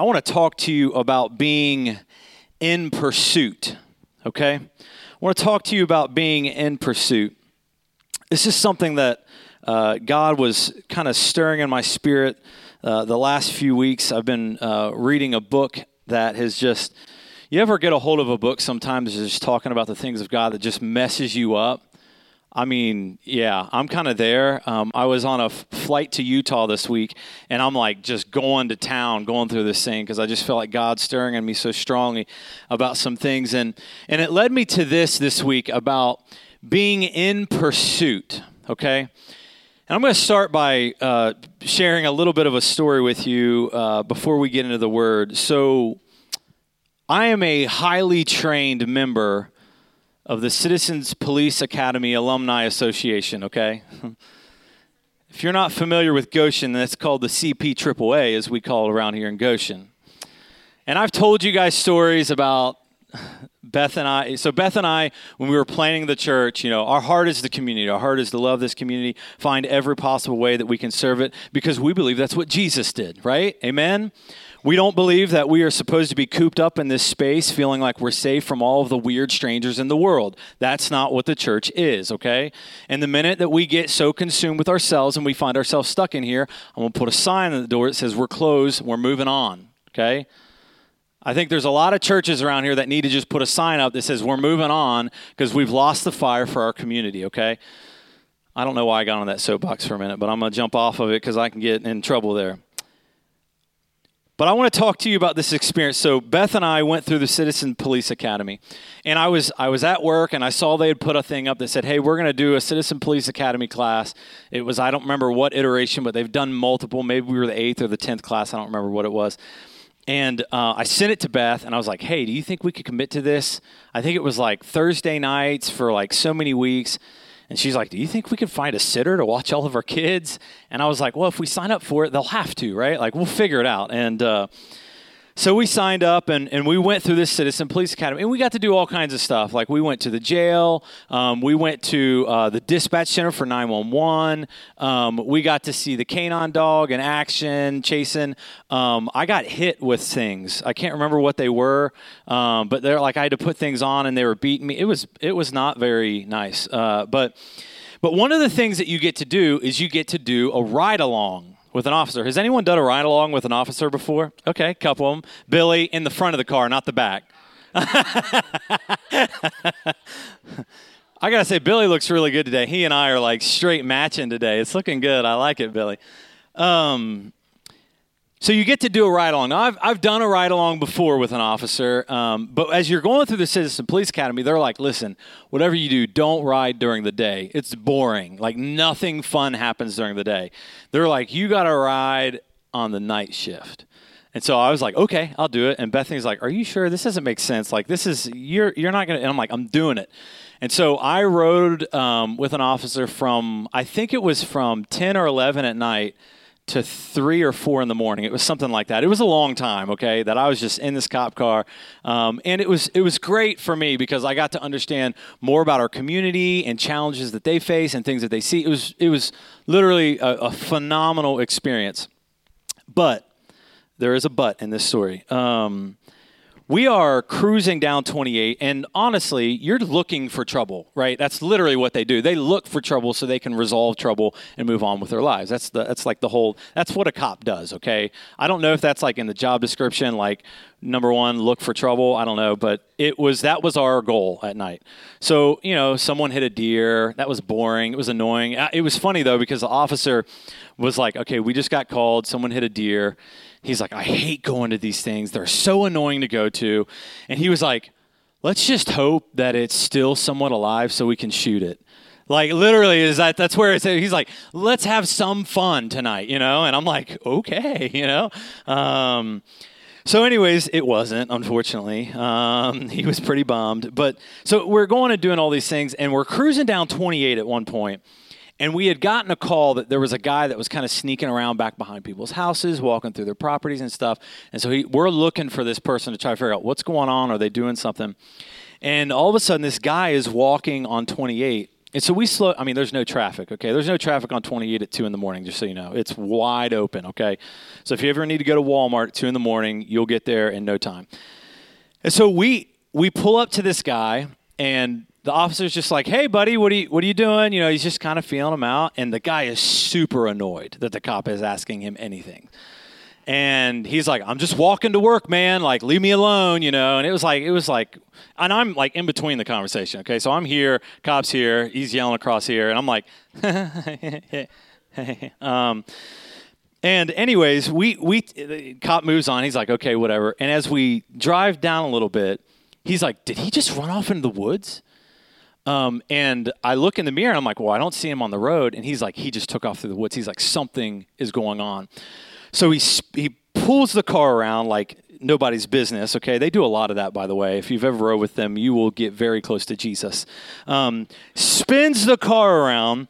I want to talk to you about being in pursuit, okay? I want to talk to you about being in pursuit. This is something that uh, God was kind of stirring in my spirit uh, the last few weeks. I've been uh, reading a book that has just, you ever get a hold of a book sometimes that's just talking about the things of God that just messes you up? I mean, yeah, I'm kind of there. Um, I was on a f- flight to Utah this week, and I'm like just going to town, going through this thing because I just felt like God stirring in me so strongly about some things, and and it led me to this this week about being in pursuit. Okay, and I'm going to start by uh, sharing a little bit of a story with you uh, before we get into the Word. So, I am a highly trained member of the Citizens Police Academy Alumni Association, okay? if you're not familiar with Goshen, that's called the CP AAA, as we call it around here in Goshen. And I've told you guys stories about Beth and I. So, Beth and I, when we were planning the church, you know, our heart is the community. Our heart is to love this community, find every possible way that we can serve it because we believe that's what Jesus did, right? Amen? We don't believe that we are supposed to be cooped up in this space feeling like we're safe from all of the weird strangers in the world. That's not what the church is, okay? And the minute that we get so consumed with ourselves and we find ourselves stuck in here, I'm going to put a sign on the door that says we're closed, we're moving on, okay? I think there's a lot of churches around here that need to just put a sign up that says we're moving on because we've lost the fire for our community, okay? I don't know why I got on that soapbox for a minute, but I'm going to jump off of it because I can get in trouble there. But I want to talk to you about this experience. So Beth and I went through the Citizen Police Academy, and I was I was at work and I saw they had put a thing up that said, "Hey, we're going to do a Citizen Police Academy class." It was I don't remember what iteration, but they've done multiple. Maybe we were the eighth or the tenth class. I don't remember what it was. And uh, I sent it to Beth, and I was like, "Hey, do you think we could commit to this?" I think it was like Thursday nights for like so many weeks. And she's like, Do you think we could find a sitter to watch all of our kids? And I was like, Well, if we sign up for it, they'll have to, right? Like, we'll figure it out. And uh, so we signed up and, and we went through this Citizen Police Academy. And we got to do all kinds of stuff. Like, we went to the jail, um, we went to uh, the dispatch center for 911. Um, we got to see the canine dog in action, chasing. Um, I got hit with things. I can't remember what they were, um, but they're like, I had to put things on and they were beating me. It was, it was not very nice. Uh, but, but one of the things that you get to do is you get to do a ride along with an officer. Has anyone done a ride along with an officer before? Okay, couple of them. Billy in the front of the car, not the back. I gotta say, Billy looks really good today. He and I are like straight matching today. It's looking good. I like it, Billy. Um, so you get to do a ride along. I've, I've done a ride along before with an officer, um, but as you're going through the Citizen Police Academy, they're like, listen, whatever you do, don't ride during the day. It's boring. Like nothing fun happens during the day. They're like, you got to ride on the night shift. And so I was like, okay, I'll do it. And Bethany's like, are you sure this doesn't make sense? Like this is you're you're not gonna. And I'm like, I'm doing it. And so I rode um, with an officer from I think it was from 10 or 11 at night to three or four in the morning. It was something like that. It was a long time, okay, that I was just in this cop car, um, and it was it was great for me because I got to understand more about our community and challenges that they face and things that they see. It was it was literally a, a phenomenal experience, but there is a but in this story. Um, we are cruising down 28 and honestly you're looking for trouble right? That's literally what they do. They look for trouble so they can resolve trouble and move on with their lives. That's the that's like the whole that's what a cop does okay? I don't know if that's like in the job description like number one look for trouble i don't know but it was that was our goal at night. So you know someone hit a deer that was boring it was annoying. Uh, it was funny though because the officer was like okay we just got called someone hit a deer He's like, I hate going to these things. They're so annoying to go to. And he was like, let's just hope that it's still somewhat alive so we can shoot it. Like literally is that that's where it's he's like, let's have some fun tonight, you know? And I'm like, okay, you know? Um, so, anyways, it wasn't, unfortunately. Um, he was pretty bummed. But so we're going and doing all these things, and we're cruising down 28 at one point, and we had gotten a call that there was a guy that was kind of sneaking around back behind people's houses, walking through their properties and stuff. And so he, we're looking for this person to try to figure out what's going on. Are they doing something? And all of a sudden, this guy is walking on 28 And so we slow, I mean, there's no traffic, okay? There's no traffic on 28 at 2 in the morning, just so you know. It's wide open, okay? So if you ever need to go to Walmart at 2 in the morning, you'll get there in no time. And so we we pull up to this guy, and the officer's just like, "Hey, buddy, what are you what are you doing?" You know, he's just kind of feeling him out, and the guy is super annoyed that the cop is asking him anything. And he's like, "I'm just walking to work, man. Like, leave me alone," you know. And it was like, it was like, and I'm like in between the conversation. Okay, so I'm here, cops here, he's yelling across here, and I'm like, um. And anyways, we we the cop moves on. He's like, okay, whatever. And as we drive down a little bit, he's like, did he just run off into the woods? Um, and I look in the mirror and I'm like, well, I don't see him on the road. And he's like, he just took off through the woods. He's like, something is going on. So he he pulls the car around like nobody's business. Okay, they do a lot of that, by the way. If you've ever rode with them, you will get very close to Jesus. Um, spins the car around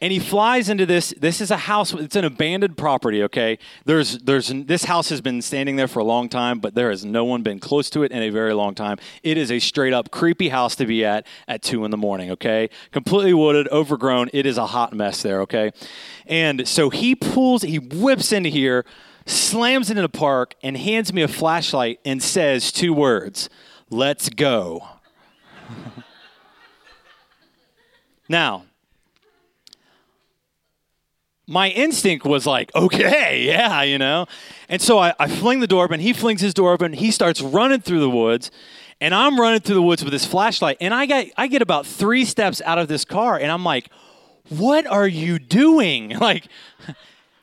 and he flies into this this is a house it's an abandoned property okay? There's there's this house has been standing there for a long time but there has no one been close to it in a very long time. It is a straight up creepy house to be at at two in the morning okay? Completely wooded overgrown it is a hot mess there okay? And so he pulls he whips into here slams into the park and hands me a flashlight and says two words let's go. Now my instinct was like, okay, yeah, you know. And so I, I fling the door open. He flings his door open. He starts running through the woods, and I'm running through the woods with this flashlight. And I get I get about three steps out of this car, and I'm like, what are you doing? Like.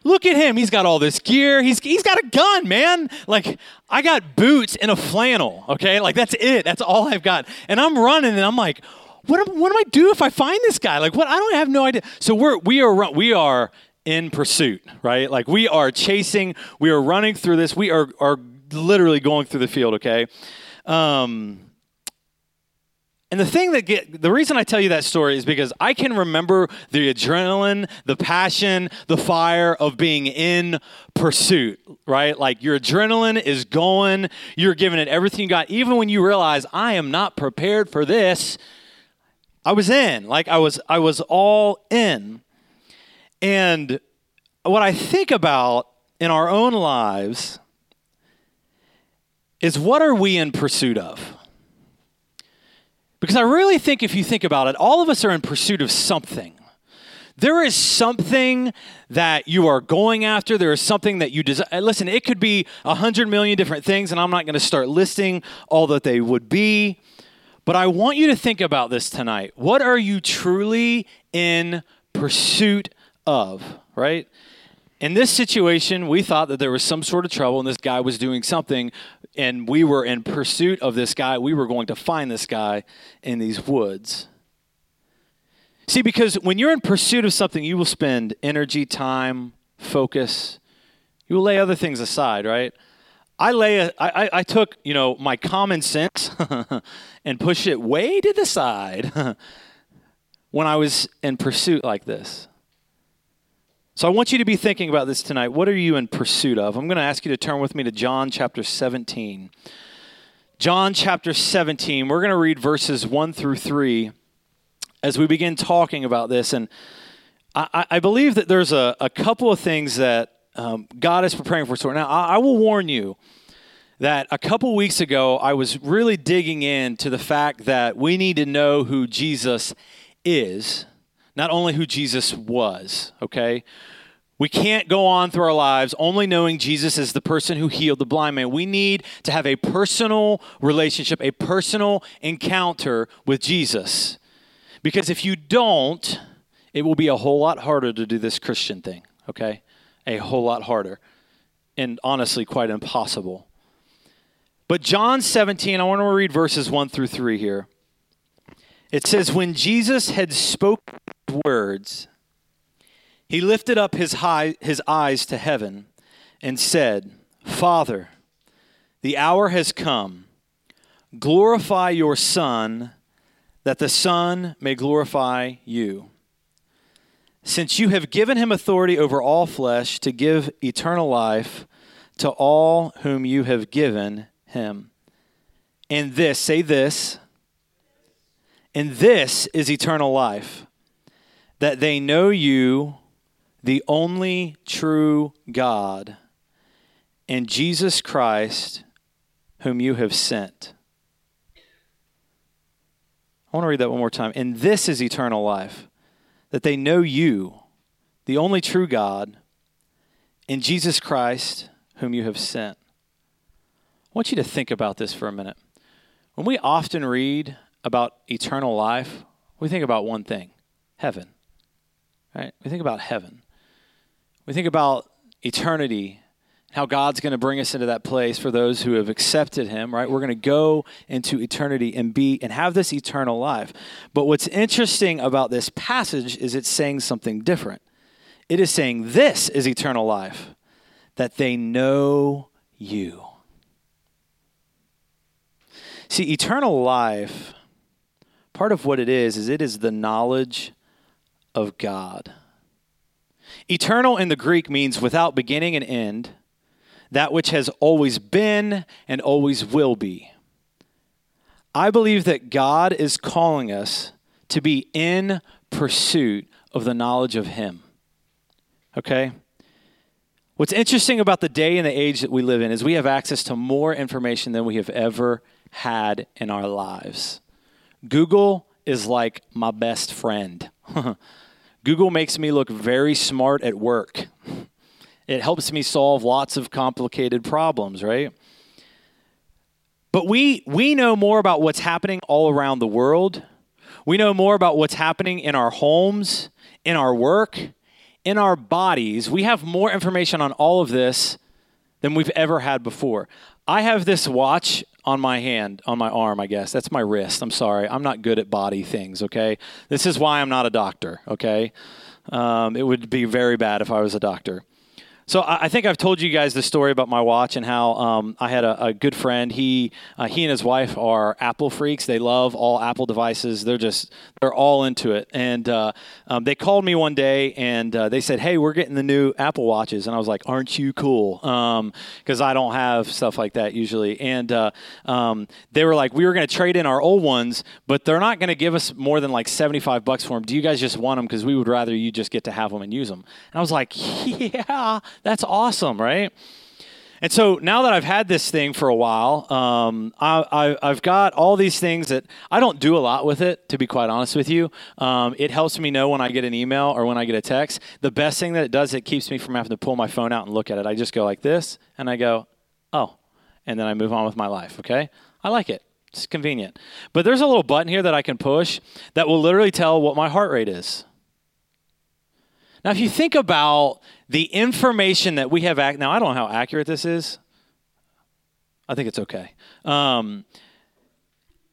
Look at him. He's got all this gear. He's, he's got a gun, man. Like, I got boots and a flannel, okay? Like, that's it. That's all I've got. And I'm running, and I'm like, what am, what am I do if I find this guy? Like, what? I don't have no idea. So we're, we are, we are in pursuit, right? Like we are chasing, we are running through this, we are, are literally going through the field, okay? Um, and the thing that get the reason I tell you that story is because I can remember the adrenaline, the passion, the fire of being in pursuit, right? Like your adrenaline is going, you're giving it everything you got, even when you realize I am not prepared for this. I was in, like I was I was all in. And what I think about in our own lives is what are we in pursuit of? Because I really think if you think about it, all of us are in pursuit of something. There is something that you are going after. There is something that you desire. Listen, it could be a hundred million different things, and I'm not going to start listing all that they would be. But I want you to think about this tonight. What are you truly in pursuit of, right? In this situation, we thought that there was some sort of trouble and this guy was doing something, and we were in pursuit of this guy. We were going to find this guy in these woods. See, because when you're in pursuit of something, you will spend energy, time, focus. You will lay other things aside, right? I lay a, I, I took, you know, my common sense and pushed it way to the side when I was in pursuit like this. So I want you to be thinking about this tonight. What are you in pursuit of? I'm going to ask you to turn with me to John chapter 17. John chapter 17, we're going to read verses 1 through 3 as we begin talking about this. And I, I believe that there's a, a, couple of things that um, God is preparing for us. Now, I, I will warn you that a couple weeks ago, I was really digging into the fact that we need to know who Jesus is not only who Jesus was, okay? We can't go on through our lives only knowing Jesus is the person who healed the blind man. We need to have a personal relationship, a personal encounter with Jesus. Because if you don't, it will be a whole lot harder to do this Christian thing, okay? A whole lot harder. And honestly, quite impossible. But John 17, I want to read verses 1 through 3 here. It says, When Jesus had spoken words, he lifted up his, high, his eyes to heaven and said, Father, the hour has come. Glorify your Son, that the Son may glorify you. Since you have given him authority over all flesh to give eternal life to all whom you have given him. And this, say this, and this is eternal life that they know you, the only true God, and Jesus Christ, whom you have sent. I want to read that one more time. And this is eternal life, that they know you, the only true God, and Jesus Christ, whom you have sent. I want you to think about this for a minute. When we often read about eternal life, we think about one thing heaven. Right? We think about heaven. We think about eternity, how God's going to bring us into that place for those who have accepted him, right? We're going to go into eternity and be and have this eternal life. But what's interesting about this passage is it's saying something different. It is saying this is eternal life, that they know you. See, eternal life, part of what it is, is it is the knowledge of God. Eternal in the Greek means without beginning and end, that which has always been and always will be. I believe that God is calling us to be in pursuit of the knowledge of Him. Okay? What's interesting about the day and the age that we live in is we have access to more information than we have ever had in our lives. Google is like my best friend. Google makes me look very smart at work. It helps me solve lots of complicated problems, right? But we we know more about what's happening all around the world. We know more about what's happening in our homes, in our work, in our bodies. We have more information on all of this than we've ever had before. I have this watch on my hand, on my arm, I guess. That's my wrist. I'm sorry. I'm not good at body things, okay? This is why I'm not a doctor, okay? Um, it would be very bad if I was a doctor. So I, think I've told you guys the story about my watch and how um, I had a, a, good friend. He uh, he and his wife are Apple freaks. They love all Apple devices. They're just they're all into it. And uh, um, they called me one day and uh, they said, "Hey, we're getting the new Apple watches." And I was like, "Aren't you cool?" Because um, I don't have stuff like that usually. And uh, um, they were like, "We were going to trade in our old ones, but they're not going to give us more than like seventy five bucks for them. Do you guys just want them? Because we would rather you just get to have them and use them." And I was like, "Yeah." That's awesome, right? And so now that I've had this thing for a while, um, I, have got all these things that I don't do a lot with it, to be quite honest with you. Um, it helps me know when I get an email or when I get a text. The best thing that it does, it keeps me from having to pull my phone out and look at it. I just go like this, and I go, oh, and then I move on with my life, okay? I like it. It's convenient. But there's a little button here that I can push that will literally tell what my heart rate is. Now, if you think about the information that we have, now I don't know how accurate this is. I think it's okay. Um,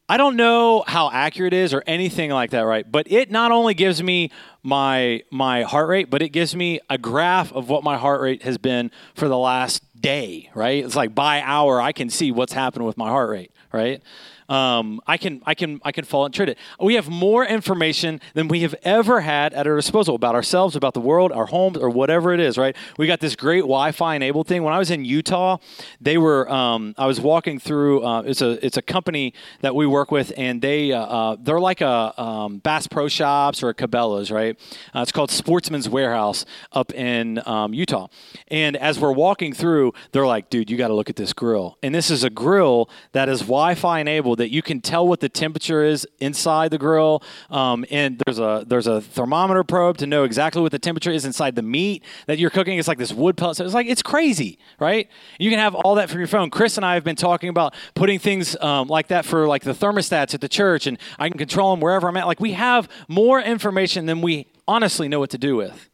I don't know how accurate it is or anything like that, right? But it not only gives me my my heart rate, but it gives me a graph of what my heart rate has been for the last day, right? It's like by hour I can see what's happened with my heart rate, right? Um, I can I can I can trade it. We have more information than we have ever had at our disposal about ourselves, about the world, our homes, or whatever it is. Right? We got this great Wi-Fi enabled thing. When I was in Utah, they were um, I was walking through. Uh, it's a it's a company that we work with, and they uh, uh, they're like a um, Bass Pro Shops or a Cabela's. Right? Uh, it's called Sportsman's Warehouse up in um, Utah. And as we're walking through, they're like, "Dude, you got to look at this grill." And this is a grill that is Wi-Fi enabled that you can tell what the temperature is inside the grill. Um, and there's a there's a thermometer probe to know exactly what the temperature is inside the meat that you're cooking. It's like this wood pellet. So it's like it's crazy, right? You can have all that from your phone. Chris and I have been talking about putting things um, like that for like the thermostats at the church, and I can control them wherever I'm at. Like we have more information than we honestly know what to do with.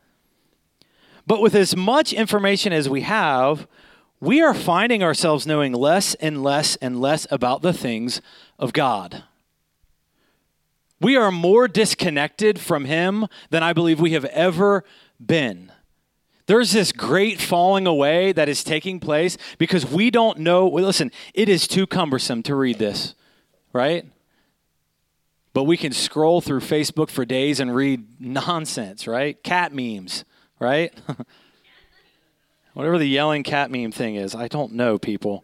But with as much information as we have, we are finding ourselves knowing less and less and less about the things of God. We are more disconnected from Him than I believe we have ever been. There's this great falling away that is taking place because we don't know. Well, listen, it is too cumbersome to read this, right? But we can scroll through Facebook for days and read nonsense, right? Cat memes, right? Whatever the yelling cat meme thing is, I don't know, people.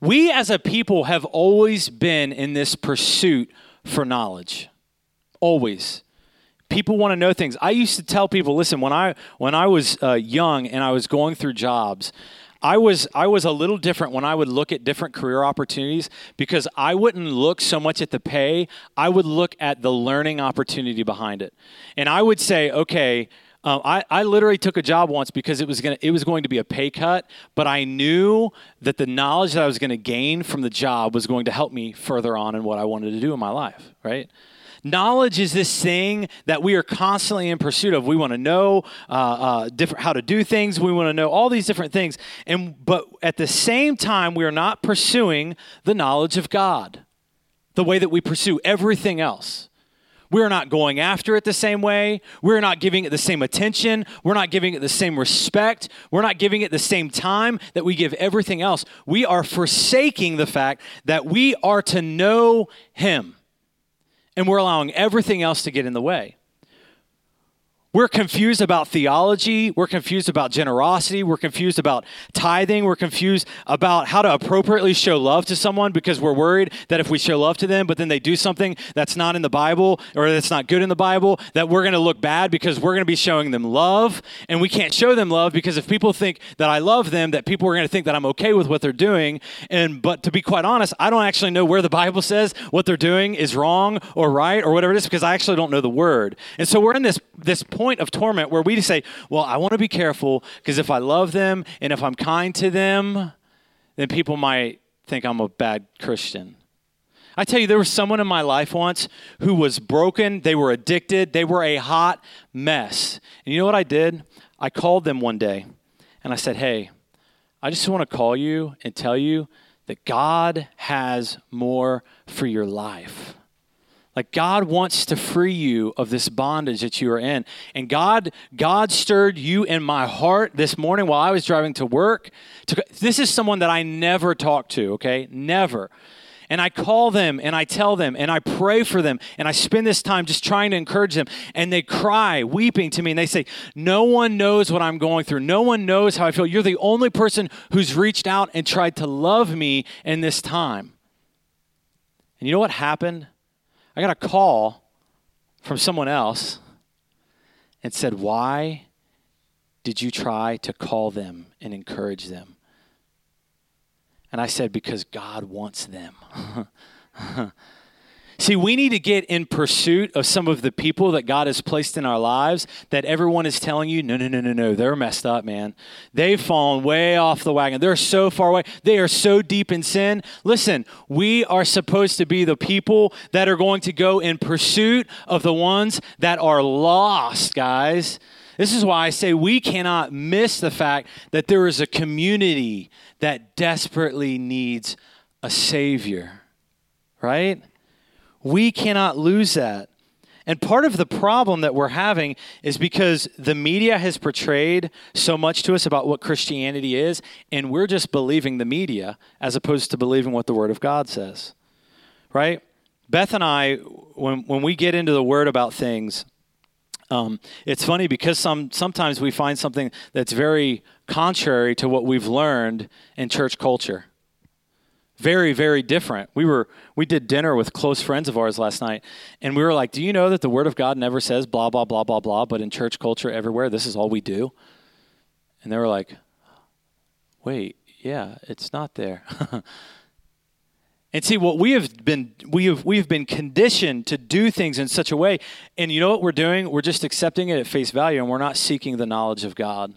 We as a people have always been in this pursuit for knowledge. Always. People want to know things. I used to tell people, listen, when I when I was uh, young and I was going through jobs, I was I was a little different when I would look at different career opportunities because I wouldn't look so much at the pay. I would look at the learning opportunity behind it, and I would say, okay. Um, I, I literally took a job once because it was gonna it was going to be a pay cut, but I knew that the knowledge that I was going to gain from the job was going to help me further on in what I wanted to do in my life. Right? Knowledge is this thing that we are constantly in pursuit of. We want to know uh, uh, different how to do things. We want to know all these different things, and but at the same time, we are not pursuing the knowledge of God, the way that we pursue everything else. We're not going after it the same way. We're not giving it the same attention. We're not giving it the same respect. We're not giving it the same time that we give everything else. We are forsaking the fact that we are to know Him and we're allowing everything else to get in the way. We're confused about theology. We're confused about generosity. We're confused about tithing. We're confused about how to appropriately show love to someone because we're worried that if we show love to them, but then they do something that's not in the Bible or that's not good in the Bible, that we're going to look bad because we're going to be showing them love. And we can't show them love because if people think that I love them, that people are going to think that I'm okay with what they're doing. And but to be quite honest, I don't actually know where the Bible says what they're doing is wrong or right or whatever it is because I actually don't know the word. And so we're in this this point of torment where we just say, well, I want to be careful because if I love them and if I'm kind to them, then people might think I'm a bad Christian. I tell you, there was someone in my life once who was broken. They were addicted. They were a hot mess. And you know what I did? I called them one day and I said, Hey, I just want to call you and tell you that God has more for your life. Like God wants to free you of this bondage that you are in. And God God stirred you in my heart this morning while I was driving to work. To, this is someone that I never talk to, okay? Never. And I call them and I tell them and I pray for them and I spend this time just trying to encourage them. And they cry, weeping to me, and they say, No one knows what I'm going through. No one knows how I feel. You're the only person who's reached out and tried to love me in this time. And you know what happened? I got a call from someone else and said, Why did you try to call them and encourage them? And I said, Because God wants them. See, we need to get in pursuit of some of the people that God has placed in our lives that everyone is telling you, no, no, no, no, no, they're messed up, man. They've fallen way off the wagon. They're so far away. They are so deep in sin. Listen, we are supposed to be the people that are going to go in pursuit of the ones that are lost, guys. This is why I say we cannot miss the fact that there is a community that desperately needs a Savior, right? We cannot lose that. And part of the problem that we're having is because the media has portrayed so much to us about what Christianity is, and we're just believing the media as opposed to believing what the Word of God says. Right? Beth and I, when, when we get into the Word about things, um, it's funny because some sometimes we find something that's very contrary to what we've learned in church culture very very different. We were we did dinner with close friends of ours last night and we were like do you know that the word of god never says blah blah blah blah blah but in church culture everywhere this is all we do? And they were like wait yeah it's not there. And see what we have been we have we have been conditioned to do things in such a way and you know what we're doing? We're just accepting it at face value and we're not seeking the knowledge of god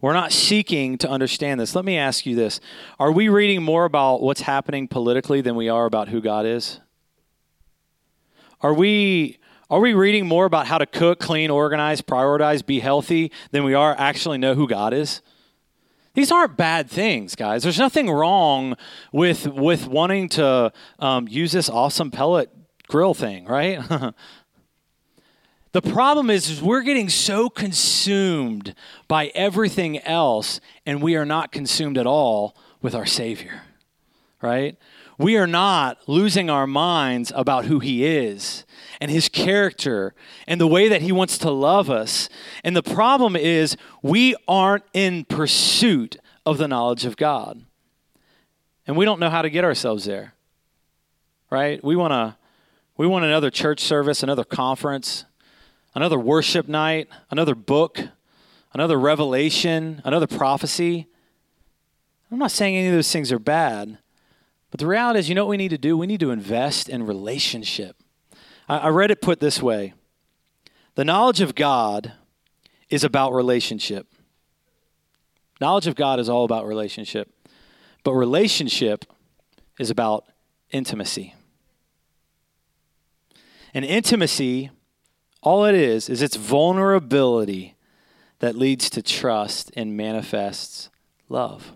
we're not seeking to understand this. Let me ask you this Are we reading more about what's happening politically than we are about who God is? Are we. Are we reading more about how to cook, clean, organize, prioritize, be healthy than we are actually know who God is? These aren't bad things, guys. There's nothing wrong with with wanting to um, use this awesome pellet grill thing, right? The problem is, is, we're getting so consumed by everything else, and we are not consumed at all with our Savior, right? We are not losing our minds about who He is and His character and the way that He wants to love us. And the problem is, we aren't in pursuit of the knowledge of God. And we don't know how to get ourselves there, right? We want to. We want another church service, another conference, another worship night, another book, another revelation, another prophecy. I'm not saying any of those things are bad, but the reality is, you know what we need to do? We need to invest in relationship. I, I read it put this way The knowledge of God is about relationship. Knowledge of God is all about relationship, but relationship is about intimacy. And intimacy, all it is, is its vulnerability that leads to trust and manifests love.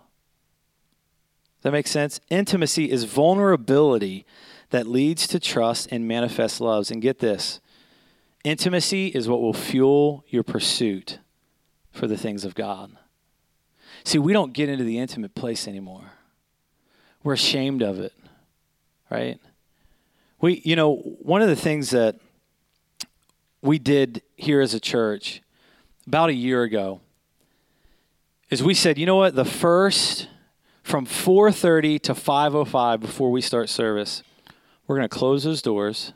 Does that make sense? Intimacy is vulnerability that leads to trust and manifests loves. And get this intimacy is what will fuel your pursuit for the things of God. See, we don't get into the intimate place anymore. We're ashamed of it, right? We, you know, one of the things that we did here as a church about a year ago is we said, you know what, the first from 4:30 to 5:05 before we start service, we're going to close those doors.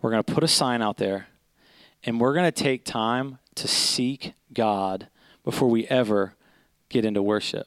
We're going to put a sign out there and we're going to take time to seek God before we ever get into worship.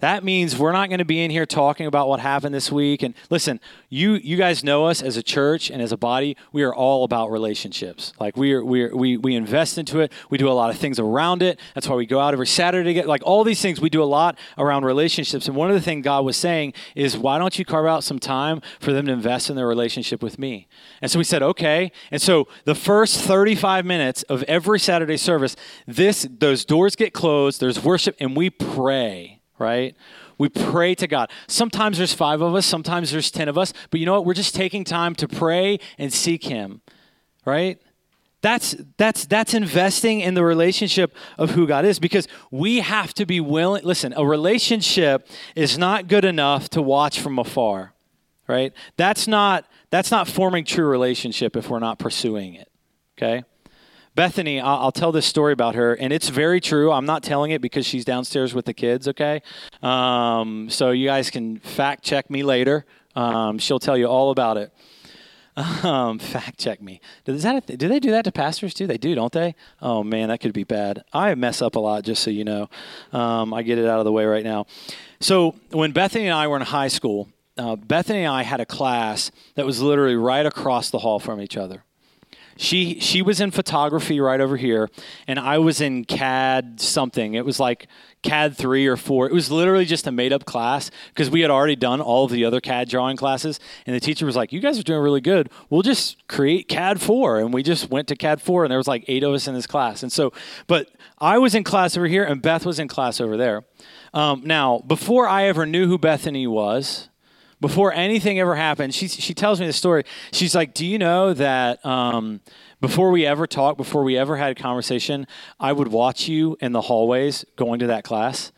That means we're not going to be in here talking about what happened this week. And listen, you you guys know us as a church and as a body. We are all about relationships. Like we are, we are, we we invest into it. We do a lot of things around it. That's why we go out every Saturday get like all these things. We do a lot around relationships. And one of the things God was saying is, why don't you carve out some time for them to invest in their relationship with me? And so we said, okay. And so the first 35 minutes of every Saturday service, this those doors get closed. There's worship, and we pray right? We pray to God. Sometimes there's five of us, sometimes there's 10 of us, but you know what? We're just taking time to pray and seek Him, right? That's, that's, that's investing in the relationship of who God is because we have to be willing. Listen, a relationship is not good enough to watch from afar, right? That's not, that's not forming true relationship if we're not pursuing it, okay? Bethany, I'll, I'll, tell this story about her, and it's very true. I'm not telling it because she's downstairs with the kids, okay? Um, so you guys can fact check me later. Um, she'll tell you all about it. Um, fact check me. That do they do that to pastors too? They do, don't they? Oh man, that could be bad. I mess up a lot, just so you know. Um, I get it out of the way right now. So when Bethany and I were in high school, uh, Bethany and I had a class that was literally right across the hall from each other. She she was in photography right over here, and I was in CAD something. It was like CAD three or four. It was literally just a made up class because we had already done all of the other CAD drawing classes, and the teacher was like, "You guys are doing really good. We'll just create CAD four," and we just went to CAD four, and there was like eight of us in this class. And so, but I was in class over here, and Beth was in class over there. Um, now, before I ever knew who Bethany was, before anything ever happened, she, she tells me the story. She's like, Do you know that um, before we ever talked, before we ever had a conversation, I would watch you in the hallways going to that class,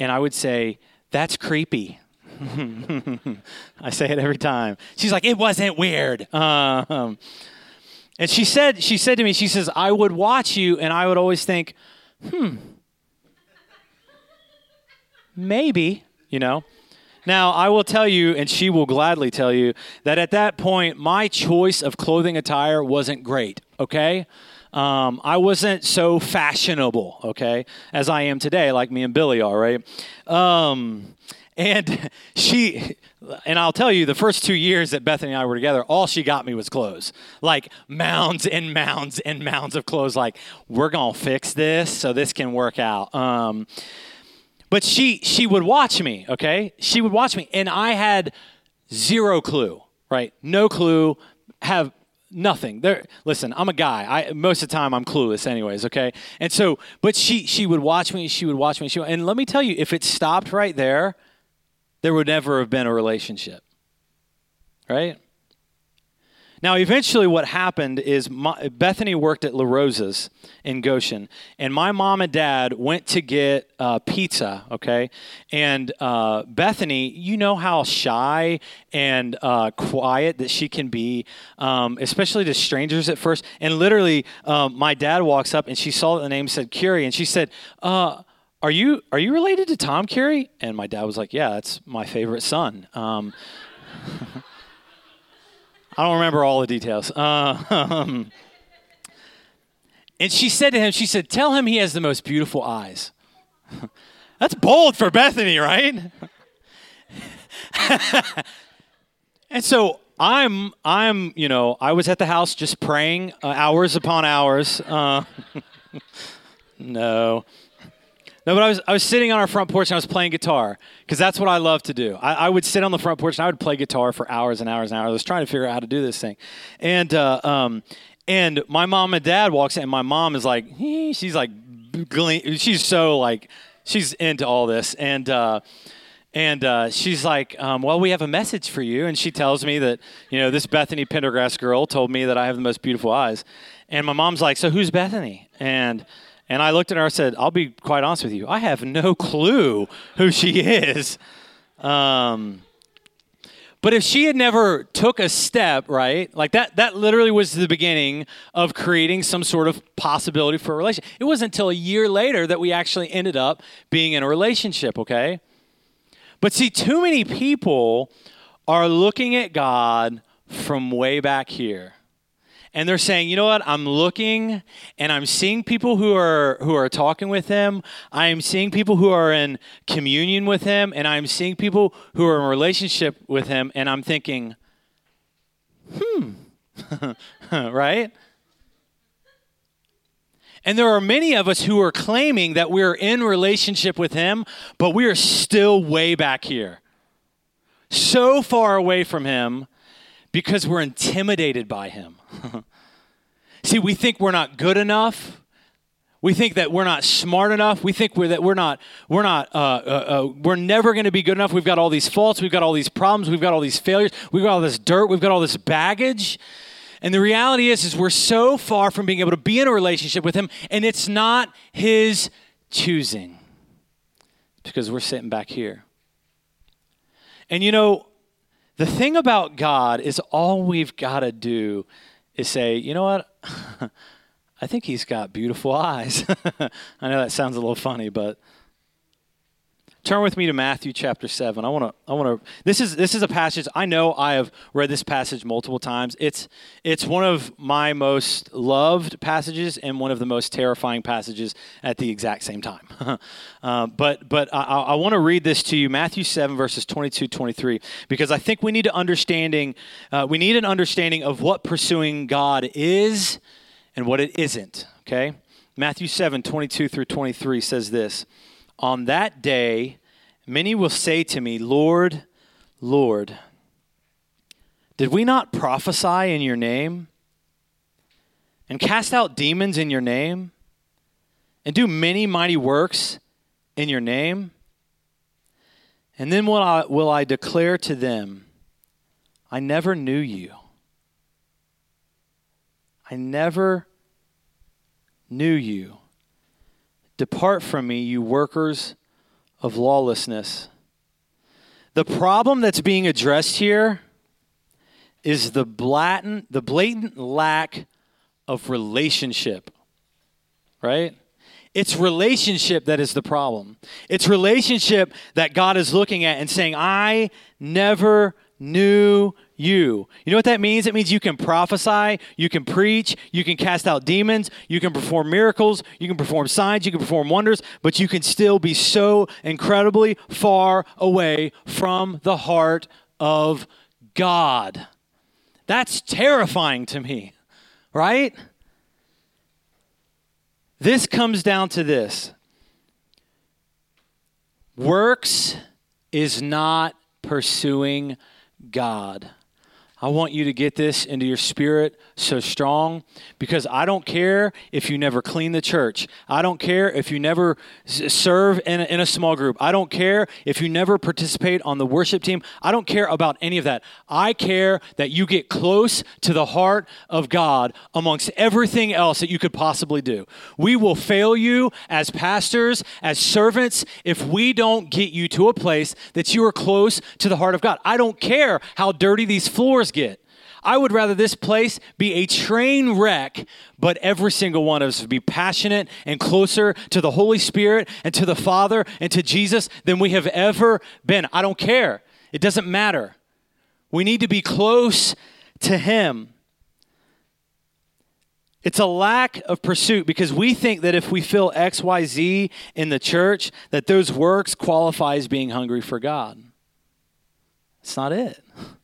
and I would say, That's creepy. I say it every time. She's like, It wasn't weird. Um, and she said, she said to me, she says, I would watch you, and I would always think, hmm, maybe, you know. Now, I will tell you, and she will gladly tell you, that at that point, my choice of clothing attire wasn't great, okay? Um, I wasn't so fashionable, okay, as I am today, like me and Billy are, right? Um, and she, and I'll tell you, the first two years that Bethany and I were together, all she got me was clothes. Like mounds and mounds and mounds of clothes. Like, we're going to fix this so this can work out. Um, but she she would watch me, okay? She would watch me and I had zero clue, right? No clue, have nothing. There listen, I'm a guy. I most of the time I'm clueless anyways, okay? And so but she she would watch me, she would watch me, she and let me tell you, if it stopped right there, there would never have been a relationship. Right? Now, eventually, what happened is my, Bethany worked at La Rosa's in Goshen, and my mom and dad went to get uh, pizza, okay? And uh, Bethany, you know how shy and uh, quiet that she can be, um, especially to strangers at first. And literally, um, my dad walks up and she saw that the name said Curie, and she said, uh, are you are you related to Tom Curie? And my dad was like, Yeah, that's my favorite son. Um, I don't remember all the details. Uh, um, And she said to him, She said, Tell him he has the most beautiful eyes. That's bold for Bethany, right? and so I'm, I'm, you know, I was at the house just praying uh, hours upon hours. Uh, no. No, but I was, I was sitting on our front porch and I was playing guitar because that's what I love to do. I, I, would sit on the front porch and I would play guitar for hours and hours and hours. I was trying to figure out how to do this thing. And, uh, um, and my mom and dad walks in and my mom is like, she's like, she's so like, she's into all this. And, uh, and uh, she's like, um, "Well, we have a message for you." And she tells me that you know this Bethany Pendergrass girl told me that I have the most beautiful eyes. And my mom's like, "So who's Bethany?" And and I looked at her and said, I'll be quite honest with you. I have no clue who she is. Um, but if she had never took a step, right, like that, that literally was the beginning of creating some sort of possibility for a relationship. It wasn't until a year later that we actually ended up being in a relationship, okay? But see, too many people are looking at God from way back here and they're saying, you know what? I'm looking and I'm seeing people who are who are talking with him. I'm seeing people who are in communion with him, and I'm seeing people who are in relationship with him, and I'm thinking, hmm, right? And there are many of us who are claiming that we're in relationship with him, but we are still way back here. So far away from him because we're intimidated by him. See, we think we're not good enough. We think that we're not smart enough. We think we're that we're not we're not uh, uh, uh, we're never going to be good enough. We've got all these faults. We've got all these problems. We've got all these failures. We've got all this dirt. We've got all this baggage. And the reality is, is we're so far from being able to be in a relationship with Him, and it's not His choosing. Because we're sitting back here. And you know, the thing about God is all we've got to do is say, you know what? I think he's got beautiful eyes. I know that sounds a little funny, but Turn with me to Matthew chapter 7. I want to I want to This is this is a passage I know I have read this passage multiple times. It's it's one of my most loved passages and one of the most terrifying passages at the exact same time. uh, but but I, I want to read this to you Matthew 7 verses 22 23 because I think we need to understanding uh, we need an understanding of what pursuing God is and what it isn't, okay? Matthew 7 22 through 23 says this. On that day, many will say to me, Lord, Lord, did we not prophesy in your name and cast out demons in your name and do many mighty works in your name? And then will I, will I declare to them, I never knew you. I never knew you. Depart from me, you workers of lawlessness. The problem that's being addressed here is the blatant, the blatant lack of relationship, right? It's relationship that is the problem. It's relationship that God is looking at and saying, I never knew you. You know what that means? It means you can prophesy, you can preach, you can cast out demons, you can perform miracles, you can perform signs, you can perform wonders, but you can still be so incredibly far away from the heart of God. That's terrifying to me, right? This comes down to this works is not pursuing God. I want you to get this into your spirit so strong because I don't care if you never clean the church. I don't care if you never serve in a, in a small group. I don't care if you never participate on the worship team. I don't care about any of that. I care that you get close to the heart of God amongst everything else that you could possibly do. We will fail you as pastors, as servants, if we don't get you to a place that you are close to the heart of God. I don't care how dirty these floors get. I would rather this place be a train wreck, but every single one of us be passionate and closer to the Holy Spirit and to the Father and to Jesus than we have ever been. I don't care. It doesn't matter. We need to be close to Him. It's a lack of pursuit because we think that if we fill XYZ in the church, that those works qualify as being hungry for God. It's not it.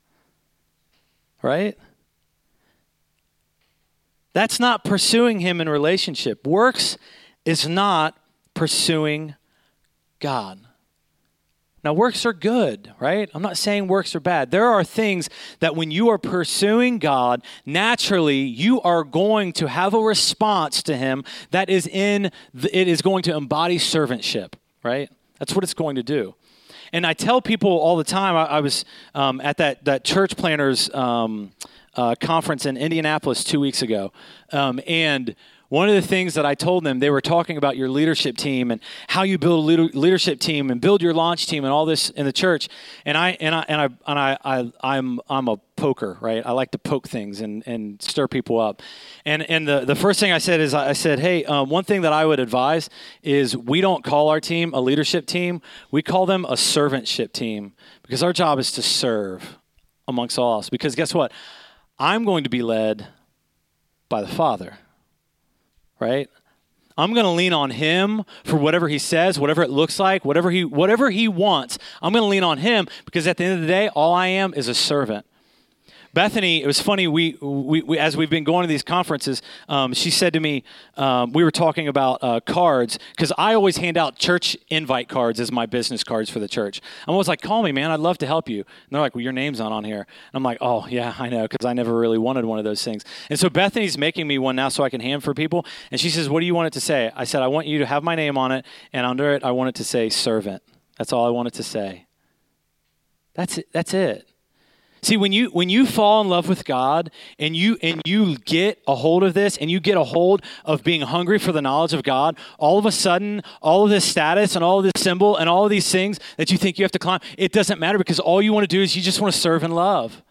Right? That's not pursuing Him in relationship. Works is not pursuing God. Now, works are good, right? I'm not saying works are bad. There are things that when you are pursuing God, naturally you are going to have a response to Him that is in, the, it is going to embody servantship, right? That's what it's going to do. And I tell people all the time, I, I was um, at that, that church planners um, uh, conference in Indianapolis two weeks ago. Um, and one of the things that I told them, they were talking about your leadership team and how you build a leadership team and build your launch team and all this in the church. And I and I and I and I, I I'm I'm a poker, right? I like to poke things and, and stir people up. And and the, the first thing I said is I said, hey, um, one thing that I would advise is we don't call our team a leadership team. We call them a servantship team because our job is to serve amongst all else. Because guess what? I'm going to be led by the Father right? I'm going to lean on him for whatever he says, whatever it looks like, whatever he whatever he wants. I'm going to lean on him because at the end of the day, all I am is a servant. Bethany, it was funny. We, we, we as we've been going to these conferences, um, she said to me, um, we were talking about uh, cards because I always hand out church invite cards as my business cards for the church. I'm always like, call me, man. I'd love to help you. And they're like, well, your name's not on here. And I'm like, oh yeah, I know because I never really wanted one of those things. And so Bethany's making me one now so I can hand for people. And she says, what do you want it to say? I said, I want you to have my name on it, and under it, I want it to say servant. That's all I want it to say. That's it. That's it. See, when you when you fall in love with God and you and you get a hold of this and you get a hold of being hungry for the knowledge of God, all of a sudden, all of this status and all of this symbol and all of these things that you think you have to climb, it doesn't matter because all you want to do is you just want to serve and love.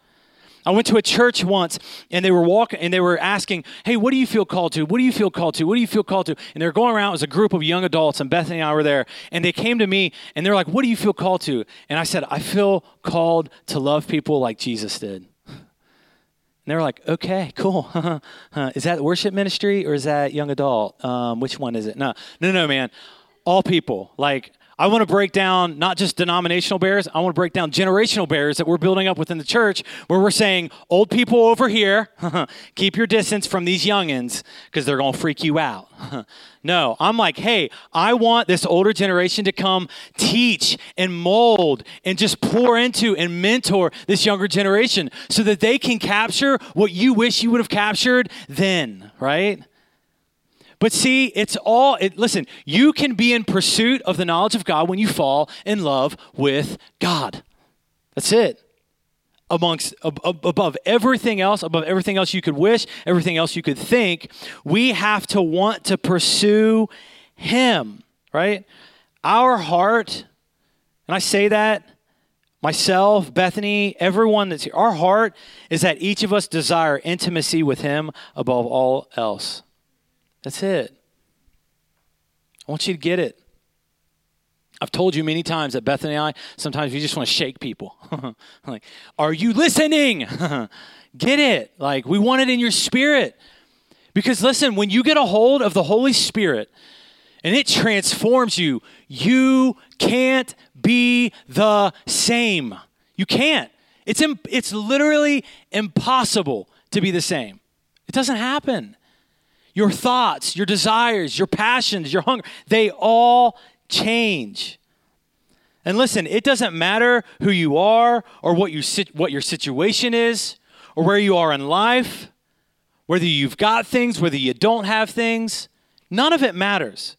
I went to a church once and they were walking and they were asking, Hey, what do you feel called to? What do you feel called to? What do you feel called to? And they were going around as a group of young adults, and Bethany and I were there. And they came to me and they're like, What do you feel called to? And I said, I feel called to love people like Jesus did. And they were like, okay, cool. is that worship ministry or is that young adult? Um, which one is it? No, no, no, man. All people. Like, I want to break down not just denominational barriers, I want to break down generational barriers that we're building up within the church where we're saying, old people over here, keep your distance from these youngins because they're going to freak you out. no, I'm like, hey, I want this older generation to come teach and mold and just pour into and mentor this younger generation so that they can capture what you wish you would have captured then, right? But see, it's all, it, listen, you can be in pursuit of the knowledge of God when you fall in love with God. That's it. Amongst, ab- above everything else, above everything else you could wish, everything else you could think, we have to want to pursue Him, right? Our heart, and I say that myself, Bethany, everyone that's here, our heart is that each of us desire intimacy with Him above all else. That's it. I want you to get it. I've told you many times that Bethany and I, sometimes we just want to shake people. like, are you listening? get it. Like, we want it in your spirit. Because listen, when you get a hold of the Holy Spirit and it transforms you, you can't be the same. You can't. It's, imp- it's literally impossible to be the same. It doesn't happen your thoughts, your desires, your passions, your hunger, they all change. And listen, it doesn't matter who you are or what, you, what your situation is or where you are in life, whether you've got things, whether you don't have things. None of it matters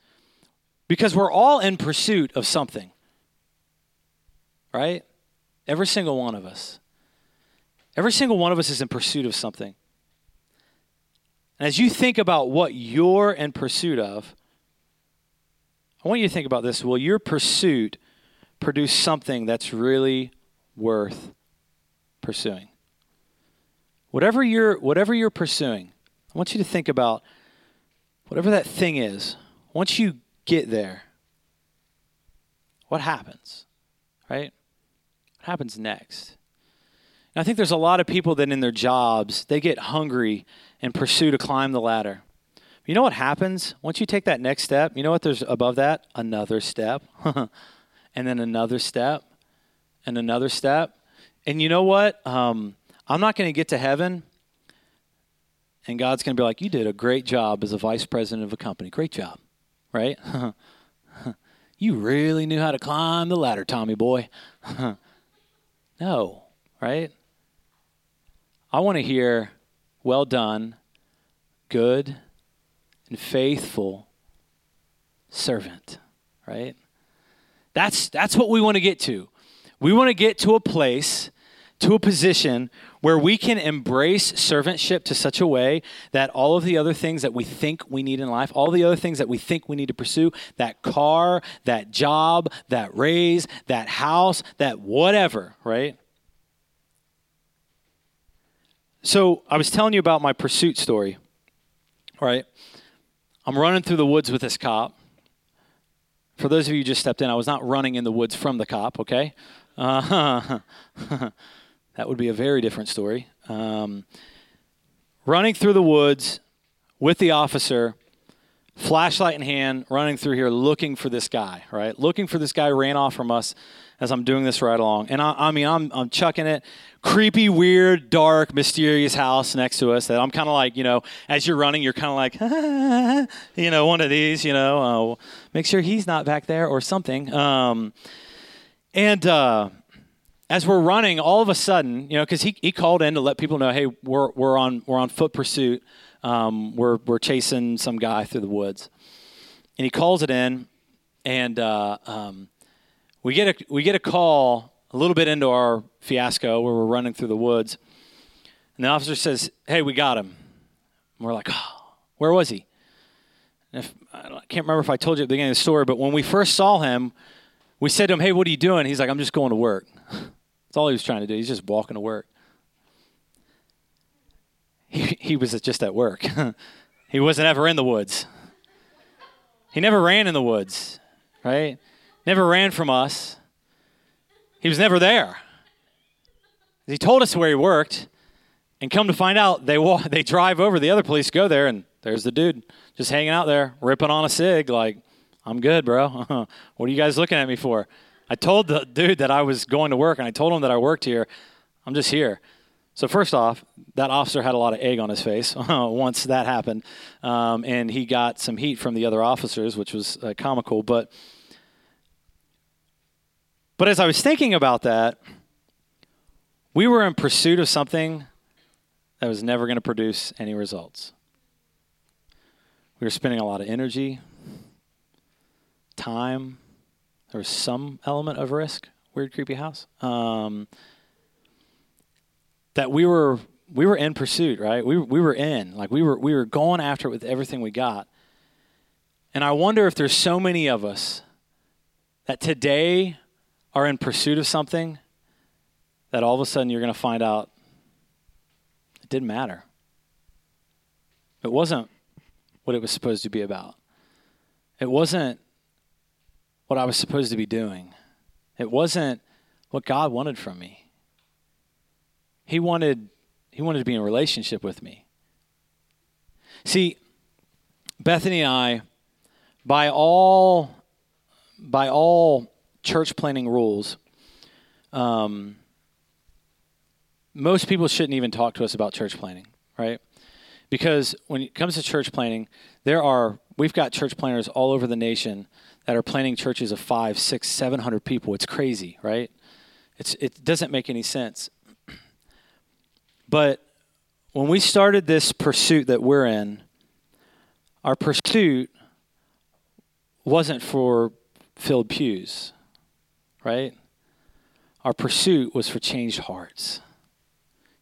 because we're all in pursuit of something, right? Every single one of us. Every single one of us is in pursuit of something. And as you think about what you're in pursuit of, I want you to think about this. Will your pursuit produce something that's really worth pursuing? Whatever you're, whatever you're pursuing, I want you to think about whatever that thing is. Once you get there, what happens? Right? What happens next? And I think there's a lot of people that in their jobs, they get hungry and pursue to climb the ladder. You know what happens once you take that next step? You know what there's above that? Another step, and then another step, and another step. And you know what? Um, I'm not going to get to heaven, and God's going to be like, You did a great job as a vice president of a company. Great job, right? you really knew how to climb the ladder, Tommy boy. no, right? I want to hear, Well done, good and faithful servant, right? That's, that's what we want to get to. We want to get to a place, to a position where we can embrace servantship to such a way that all of the other things that we think we need in life, all the other things that we think we need to pursue, that car, that job, that raise, that house, that whatever, right? So I was telling you about my pursuit story, right? I'm running through the woods with this cop. For those of you who just stepped in, I was not running in the woods from the cop, okay? Uh, that would be a very different story. Um, running through the woods with the officer, flashlight in hand, running through here looking for this guy, right? Looking for this guy ran off from us as I'm doing this right along. And I, I mean, I'm, I'm chucking it. Creepy, weird, dark, mysterious house next to us that I'm kind of like, you know, as you're running, you're kind of like, you know, one of these, you know, uh, make sure he's not back there or something. Um, and uh, as we're running, all of a sudden, you know, because he, he called in to let people know, hey, we're, we're, on, we're on foot pursuit. Um, we're, we're chasing some guy through the woods. And he calls it in, and uh, um, we get a we get a call a little bit into our fiasco where we're running through the woods, and the officer says, "Hey, we got him." And we're like, "Oh, where was he?" If, I can't remember if I told you at the beginning of the story, but when we first saw him, we said to him, "Hey, what are you doing?" He's like, "I'm just going to work." That's all he was trying to do. He's just walking to work. He, he was just at work. he wasn't ever in the woods. He never ran in the woods, right? never ran from us. He was never there. He told us where he worked, and come to find out, they walk, they drive over. The other police go there, and there's the dude just hanging out there, ripping on a cig. Like, I'm good, bro. what are you guys looking at me for? I told the dude that I was going to work, and I told him that I worked here. I'm just here. So first off, that officer had a lot of egg on his face once that happened, um, and he got some heat from the other officers, which was uh, comical. But but as I was thinking about that, we were in pursuit of something that was never going to produce any results. We were spending a lot of energy, time. There was some element of risk. Weird, creepy house. Um, that we were we were in pursuit, right? We we were in like we were we were going after it with everything we got. And I wonder if there's so many of us that today are in pursuit of something that all of a sudden you're going to find out it didn't matter. It wasn't what it was supposed to be about. It wasn't what I was supposed to be doing. It wasn't what God wanted from me. He wanted he wanted to be in relationship with me. See, Bethany and I by all by all church planning rules, um, most people shouldn't even talk to us about church planning, right? Because when it comes to church planning, there are we've got church planners all over the nation that are planning churches of five, six, seven hundred people. It's crazy, right? It's it doesn't make any sense. But when we started this pursuit that we're in, our pursuit wasn't for filled pews right? Our pursuit was for changed hearts,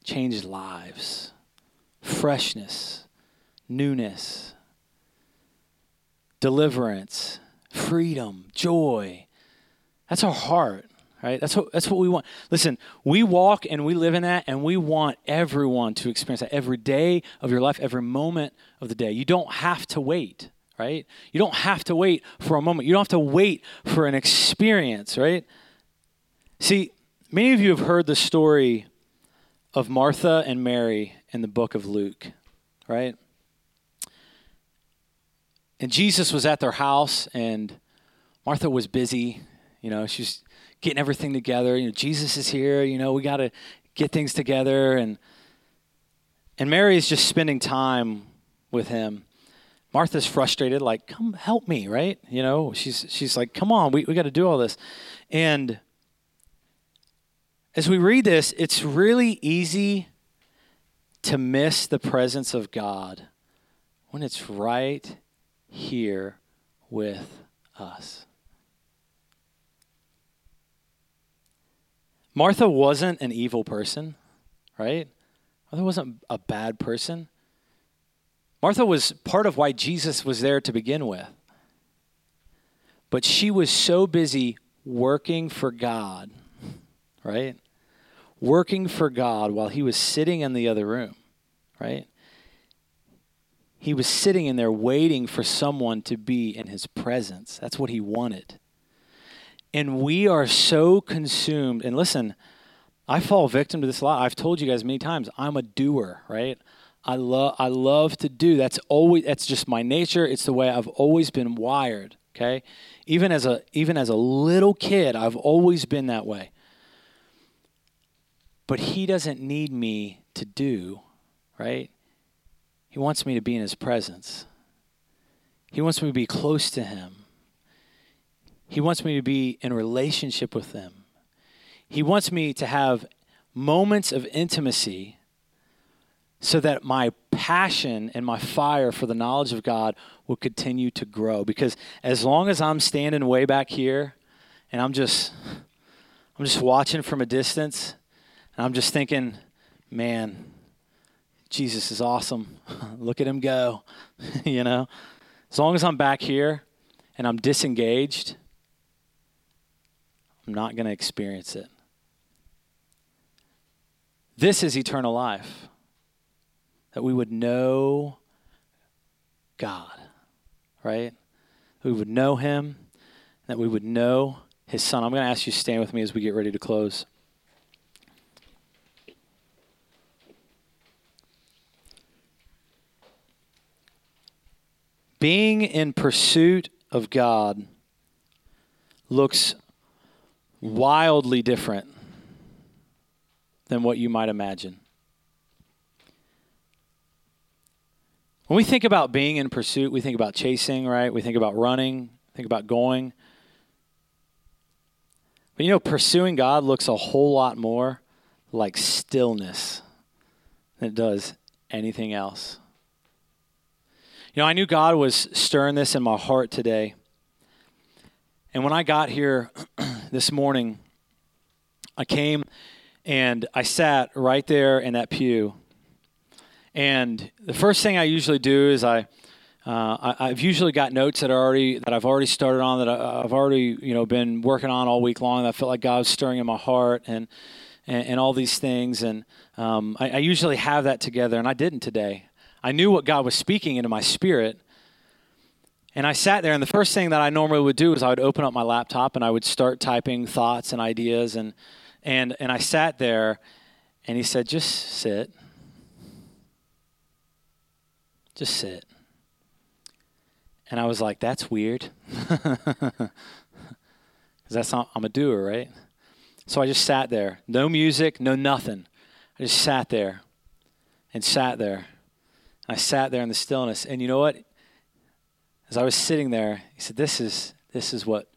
changed lives, freshness, newness, deliverance, freedom, joy. That's our heart, right? That's what, that's what we want. Listen, we walk and we live in that, and we want everyone to experience that every day of your life, every moment of the day. You don't have to wait right? You don't have to wait for a moment. You don't have to wait for an experience, right? See, many of you have heard the story of Martha and Mary in the book of Luke, right? And Jesus was at their house, and Martha was busy. You know, she's getting everything together. You know, Jesus is here. You know, we got to get things together, and and Mary is just spending time with him. Martha's frustrated, like, "Come help me," right? You know, she's she's like, "Come on, we we got to do all this," and as we read this, it's really easy to miss the presence of God when it's right here with us. Martha wasn't an evil person, right? Martha wasn't a bad person. Martha was part of why Jesus was there to begin with. But she was so busy working for God, right? Working for God while he was sitting in the other room, right? He was sitting in there waiting for someone to be in his presence. That's what he wanted. And we are so consumed. And listen, I fall victim to this a lot. I've told you guys many times, I'm a doer, right? I love I love to do. That's always that's just my nature. It's the way I've always been wired, okay? Even as a even as a little kid, I've always been that way. But he doesn't need me to do, right? He wants me to be in his presence. He wants me to be close to him. He wants me to be in relationship with Him. He wants me to have moments of intimacy so that my passion and my fire for the knowledge of God will continue to grow. Because as long as I'm standing way back here and I'm just I'm just watching from a distance and I'm just thinking, man, Jesus is awesome. Look at him go. you know? As long as I'm back here and I'm disengaged, I'm not going to experience it. This is eternal life. That we would know God, right? we would know Him, that we would know His Son. I'm going to ask you to stand with me as we get ready to close. Being in pursuit of God looks wildly different than what you might imagine. When we think about being in pursuit, we think about chasing, right? We think about running, think about going. But you know, pursuing God looks a whole lot more like stillness than it does anything else. You know, I knew God was stirring this in my heart today. And when I got here this morning, I came and I sat right there in that pew. And the first thing I usually do is I, uh, I have usually got notes that are already that I've already started on that I, have already you know been working on all week long. I felt like God was stirring in my heart and and, and all these things. And um, I, I usually have that together, and I didn't today. I knew what God was speaking into my spirit, and I sat there, and the first thing that I normally would do is I would open up my laptop and I would start typing thoughts and ideas. And, and, and I sat there, and he said, Just sit. Just sit. And I was like, That's weird. Because that's not, I'm a doer, right? So I just sat there. No music, no nothing. I just sat there and sat there. I sat there in the stillness. And you know what? as I was sitting there, he said, This is this is what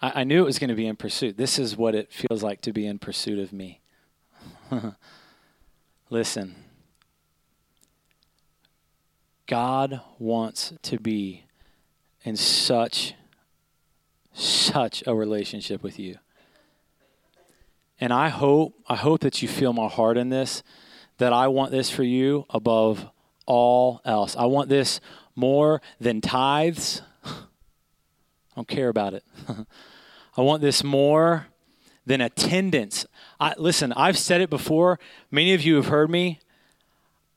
I, I knew it was going to be in pursuit. This is what it feels like to be in pursuit of me. Listen. God wants to be in such such a relationship with you. And I hope I hope that you feel my heart in this that I want this for you above all else. I want this more than tithes. I don't care about it. I want this more than attendance. I, listen, I've said it before. Many of you have heard me.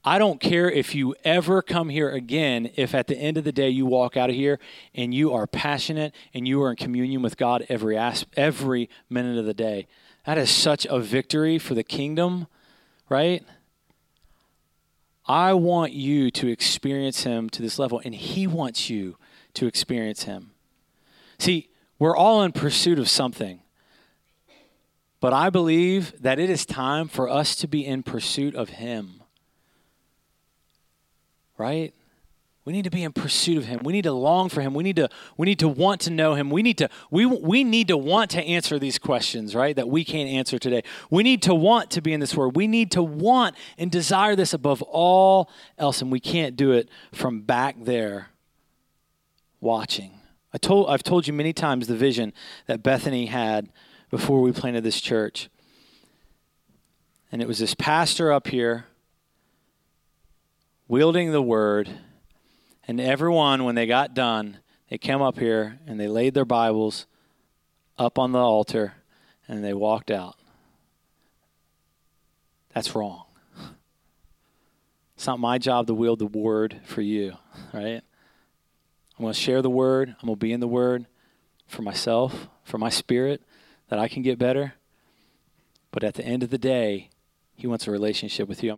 I don't care if you ever come here again, if at the end of the day you walk out of here and you are passionate and you are in communion with God every, every minute of the day. That is such a victory for the kingdom right? I want you to experience him to this level, and he wants you to experience him. See, we're all in pursuit of something. But I believe that it is time for us to be in pursuit of him. Right? We need to be in pursuit of him. We need to long for him. We need to we need to want to know him. We need to we we need to want to answer these questions, right? That we can't answer today. We need to want to be in this word. We need to want and desire this above all else and we can't do it from back there watching. I told I've told you many times the vision that Bethany had before we planted this church. And it was this pastor up here wielding the word and everyone, when they got done, they came up here and they laid their Bibles up on the altar and they walked out. That's wrong. It's not my job to wield the word for you, right? I'm going to share the word. I'm going to be in the word for myself, for my spirit, that I can get better. But at the end of the day, he wants a relationship with you.